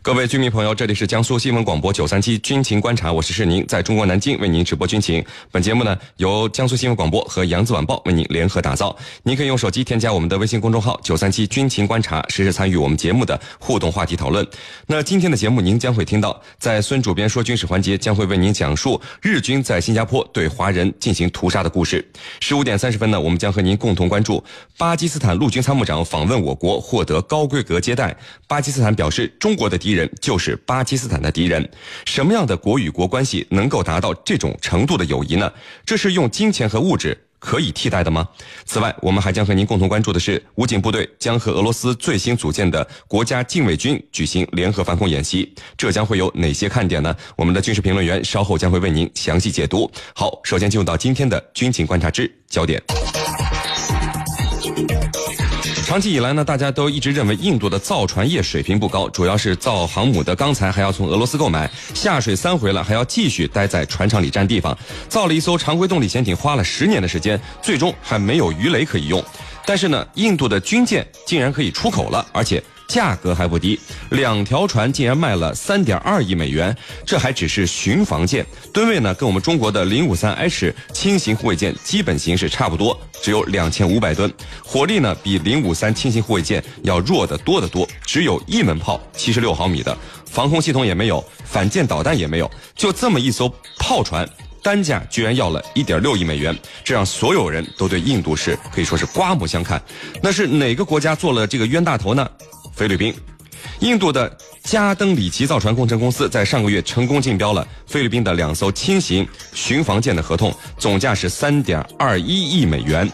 各位居民朋友，这里是江苏新闻广播九三七军情观察，我是世宁，在中国南京为您直播军情。本节目呢由江苏新闻广播和扬子晚报为您联合打造。您可以用手机添加我们的微信公众号九三七军情观察，实时参与我们节目的互动话题讨论。那今天的节目您将会听到，在孙主编说军事环节将会为您讲述日军在新加坡对华人进行屠杀的故事。十五点三十分呢，我们将和您共同关注巴基斯坦陆军参谋长访问我国，获得高规格接待。巴基斯坦表示，中国的敌敌。人就是巴基斯坦的敌人，什么样的国与国关系能够达到这种程度的友谊呢？这是用金钱和物质可以替代的吗？此外，我们还将和您共同关注的是，武警部队将和俄罗斯最新组建的国家禁卫军举行联合反恐演习，这将会有哪些看点呢？我们的军事评论员稍后将会为您详细解读。好，首先进入到今天的军情观察之焦点。长期以来呢，大家都一直认为印度的造船业水平不高，主要是造航母的钢材还要从俄罗斯购买，下水三回了还要继续待在船厂里占地方。造了一艘常规动力潜艇花了十年的时间，最终还没有鱼雷可以用。但是呢，印度的军舰竟然可以出口了，而且。价格还不低，两条船竟然卖了三点二亿美元，这还只是巡防舰，吨位呢跟我们中国的零五三 H 轻型护卫舰基本形式差不多，只有两千五百吨，火力呢比零五三轻型护卫舰要弱得多得多，只有一门炮七十六毫米的，防空系统也没有，反舰导弹也没有，就这么一艘炮船，单价居然要了一点六亿美元，这让所有人都对印度是可以说是刮目相看。那是哪个国家做了这个冤大头呢？菲律宾，印度的加登里奇造船工程公司在上个月成功竞标了菲律宾的两艘轻型巡防舰的合同，总价是三点二一亿美元。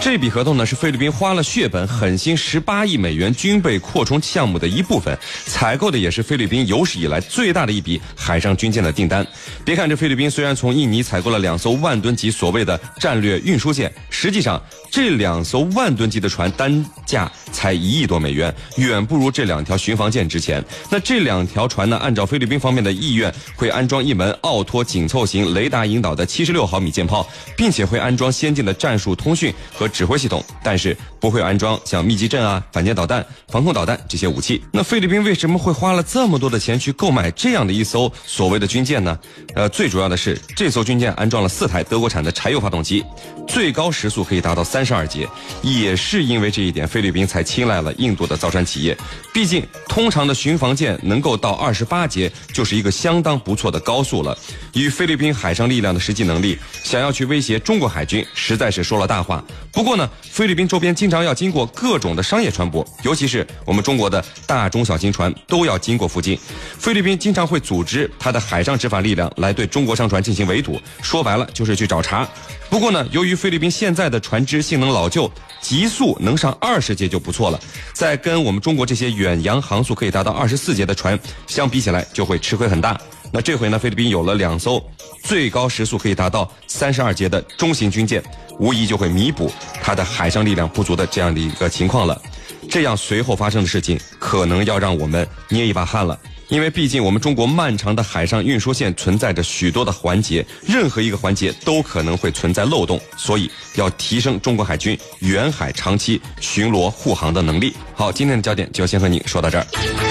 这笔合同呢是菲律宾花了血本、狠心十八亿美元军备扩充项目的一部分，采购的也是菲律宾有史以来最大的一笔海上军舰的订单。别看这菲律宾虽然从印尼采购了两艘万吨级所谓的战略运输舰，实际上这两艘万吨级的船单价才一亿多美元，远不如这两条巡防舰值钱。那这两条船呢，按照菲律宾方面的意愿，会安装一门奥托紧凑型雷达引导的七十六毫米舰炮，并且会安装先进的战术通讯和。指挥系统，但是不会安装像密集阵啊、反舰导弹、防空导弹这些武器。那菲律宾为什么会花了这么多的钱去购买这样的一艘所谓的军舰呢？呃，最主要的是这艘军舰安装了四台德国产的柴油发动机，最高时速可以达到三十二节。也是因为这一点，菲律宾才青睐了印度的造船企业。毕竟，通常的巡防舰能够到二十八节，就是一个相当不错的高速了。与菲律宾海上力量的实际能力，想要去威胁中国海军，实在是说了大话。不过呢，菲律宾周边经常要经过各种的商业船舶，尤其是我们中国的大中小型船都要经过附近。菲律宾经常会组织它的海上执法力量来对中国商船进行围堵，说白了就是去找茬。不过呢，由于菲律宾现在的船只性能老旧，极速能上二十节就不错了，在跟我们中国这些远洋航速可以达到二十四节的船相比起来，就会吃亏很大。那这回呢，菲律宾有了两艘最高时速可以达到三十二节的中型军舰。无疑就会弥补它的海上力量不足的这样的一个情况了，这样随后发生的事情可能要让我们捏一把汗了，因为毕竟我们中国漫长的海上运输线存在着许多的环节，任何一个环节都可能会存在漏洞，所以要提升中国海军远海长期巡逻护航的能力。好，今天的焦点就先和您说到这儿。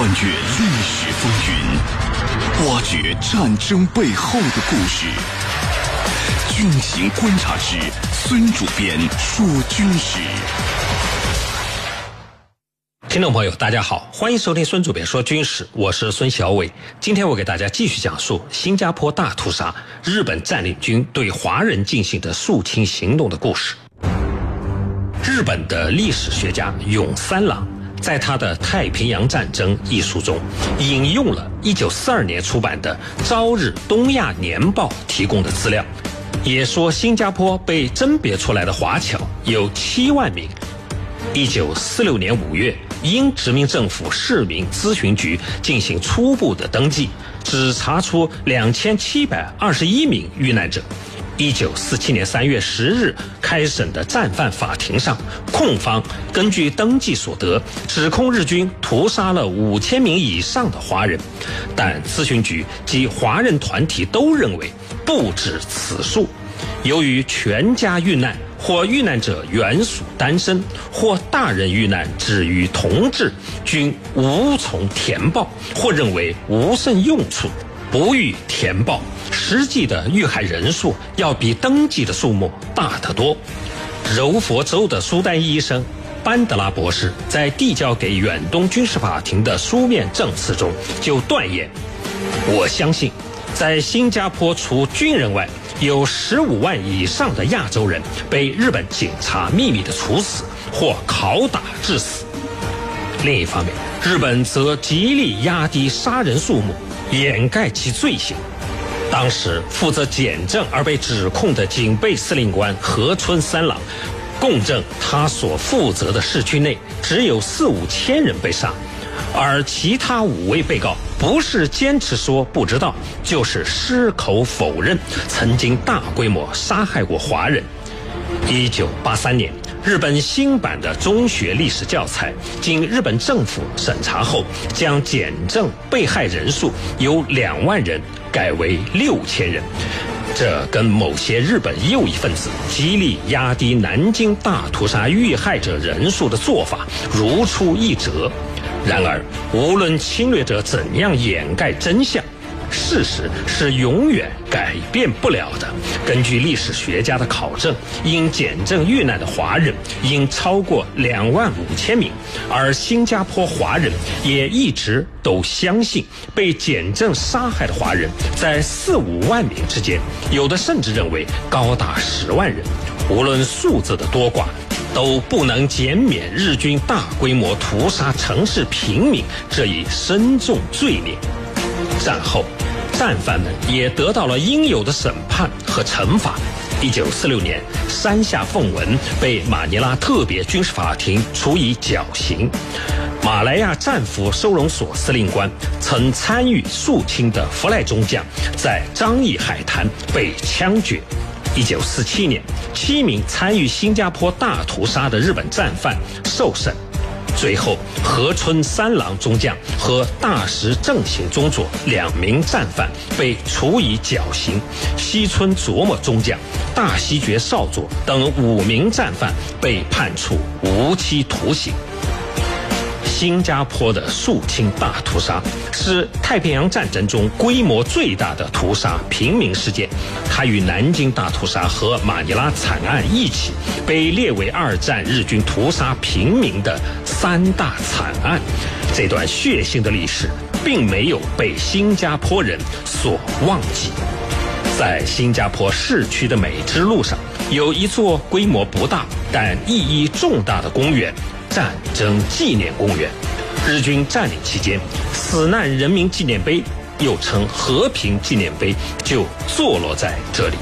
穿越历史风云。挖掘战争背后的故事，军情观察之孙主编说军事。听众朋友，大家好，欢迎收听孙主编说军事，我是孙小伟。今天我给大家继续讲述新加坡大屠杀，日本占领军对华人进行的肃清行动的故事。日本的历史学家永三郎。在他的《太平洋战争》一书中，引用了1942年出版的《朝日东亚年报》提供的资料，也说新加坡被甄别出来的华侨有7万名。1946年5月，英殖民政府市民咨询局进行初步的登记，只查出2721名遇难者。一九四七年三月十日开审的战犯法庭上，控方根据登记所得，指控日军屠杀了五千名以上的华人，但咨询局及华人团体都认为不止此数。由于全家遇难，或遇难者原属单身，或大人遇难止于同治，均无从填报，或认为无甚用处，不予填报。实际的遇害人数要比登记的数目大得多。柔佛州的苏丹医生班德拉博士在递交给远东军事法庭的书面证词中就断言：“我相信，在新加坡除军人外，有十五万以上的亚洲人被日本警察秘密的处死或拷打致死。另一方面，日本则极力压低杀人数目，掩盖其罪行。当时负责检证而被指控的警备司令官河村三郎，供证他所负责的市区内只有四五千人被杀，而其他五位被告不是坚持说不知道，就是矢口否认曾经大规模杀害过华人。一九八三年，日本新版的中学历史教材经日本政府审查后，将检证被害人数由两万人改为六千人。这跟某些日本右翼分子极力压低南京大屠杀遇害者人数的做法如出一辙。然而，无论侵略者怎样掩盖真相。事实是永远改变不了的。根据历史学家的考证，因检证遇难的华人应超过两万五千名，而新加坡华人也一直都相信被检证杀害的华人在四五万名之间，有的甚至认为高达十万人。无论数字的多寡，都不能减免日军大规模屠杀城市平民这一深重罪孽。战后。战犯们也得到了应有的审判和惩罚。一九四六年，山下凤文被马尼拉特别军事法庭处以绞刑。马来亚战俘收容所司令官曾参与肃清的弗赖中将，在张义海滩被枪决。一九四七年，七名参与新加坡大屠杀的日本战犯受审。随后，河村三郎中将和大石正行中佐两名战犯被处以绞刑，西村琢磨中将、大西觉少佐等五名战犯被判处无期徒刑。新加坡的肃清大屠杀是太平洋战争中规模最大的屠杀平民事件，它与南京大屠杀和马尼拉惨案一起被列为二战日军屠杀平民的三大惨案。这段血腥的历史并没有被新加坡人所忘记。在新加坡市区的美之路上，有一座规模不大但意义重大的公园。战争纪念公园，日军占领期间，死难人民纪念碑又称和平纪念碑，就坐落在这里。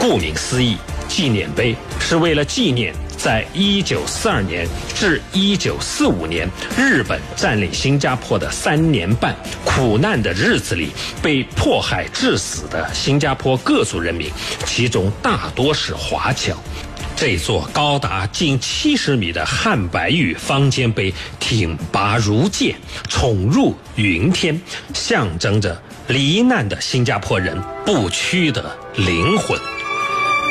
顾名思义，纪念碑是为了纪念在1942年至1945年日本占领新加坡的三年半苦难的日子里被迫害致死的新加坡各族人民，其中大多是华侨。这座高达近七十米的汉白玉方尖碑挺拔如剑，宠入云天，象征着罹难的新加坡人不屈的灵魂。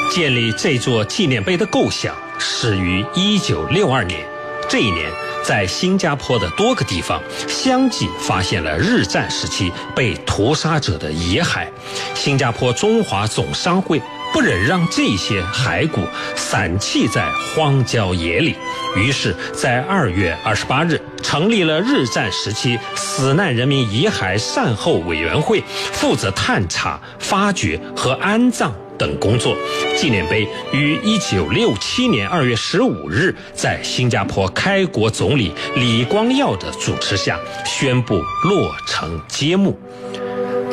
建立这座纪念碑的构想始于一九六二年，这一年在新加坡的多个地方相继发现了日战时期被屠杀者的遗骸，新加坡中华总商会。不忍让这些骸骨散弃在荒郊野岭，于是，在二月二十八日成立了日战时期死难人民遗骸善后委员会，负责探查、发掘和安葬等工作。纪念碑于一九六七年二月十五日在新加坡开国总理李光耀的主持下宣布落成揭幕。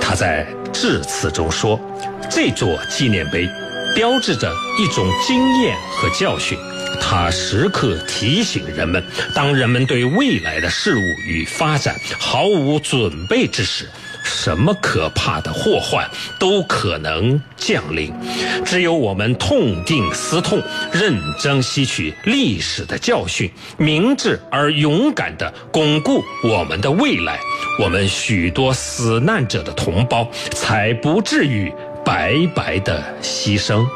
他在致辞中说。这座纪念碑标志着一种经验和教训，它时刻提醒人们：当人们对未来的事物与发展毫无准备之时，什么可怕的祸患都可能降临。只有我们痛定思痛，认真吸取历史的教训，明智而勇敢地巩固我们的未来，我们许多死难者的同胞才不至于。白白的牺牲。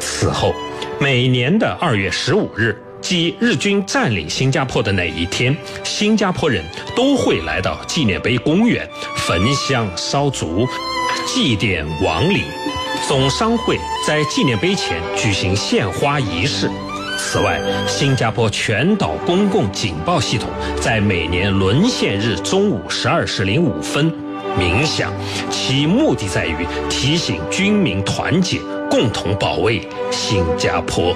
此后，每年的二月十五日，即日军占领新加坡的那一天，新加坡人都会来到纪念碑公园焚香烧烛，祭奠亡灵。总商会在纪念碑前举行献花仪式。此外，新加坡全岛公共警报系统在每年沦陷日中午十二时零五分鸣响，其目的在于提醒军民团结，共同保卫新加坡。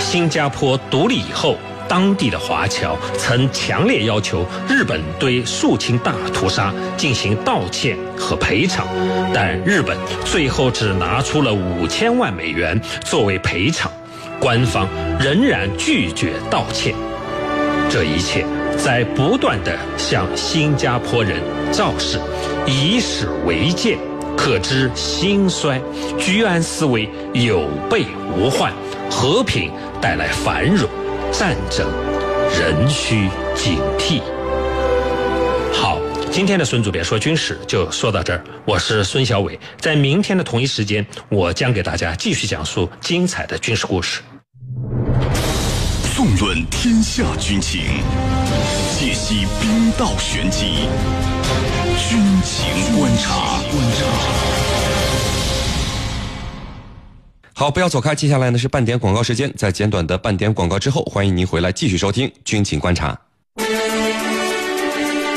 新加坡独立以后，当地的华侨曾强烈要求日本对肃清大屠杀进行道歉和赔偿，但日本最后只拿出了五千万美元作为赔偿。官方仍然拒绝道歉，这一切在不断的向新加坡人昭示，以史为鉴，可知兴衰。居安思危，有备无患，和平带来繁荣，战争仍需警惕。好，今天的孙主编说军事就说到这儿，我是孙小伟，在明天的同一时间，我将给大家继续讲述精彩的军事故事。纵论天下军情，解析兵道玄机，军情观察。好，不要走开，接下来呢是半点广告时间。在简短的半点广告之后，欢迎您回来继续收听军情观察。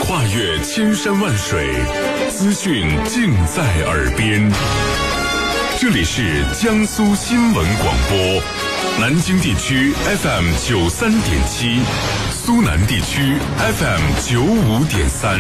跨越千山万水，资讯尽在耳边。这里是江苏新闻广播。南京地区 FM 九三点七，苏南地区 FM 九五点三。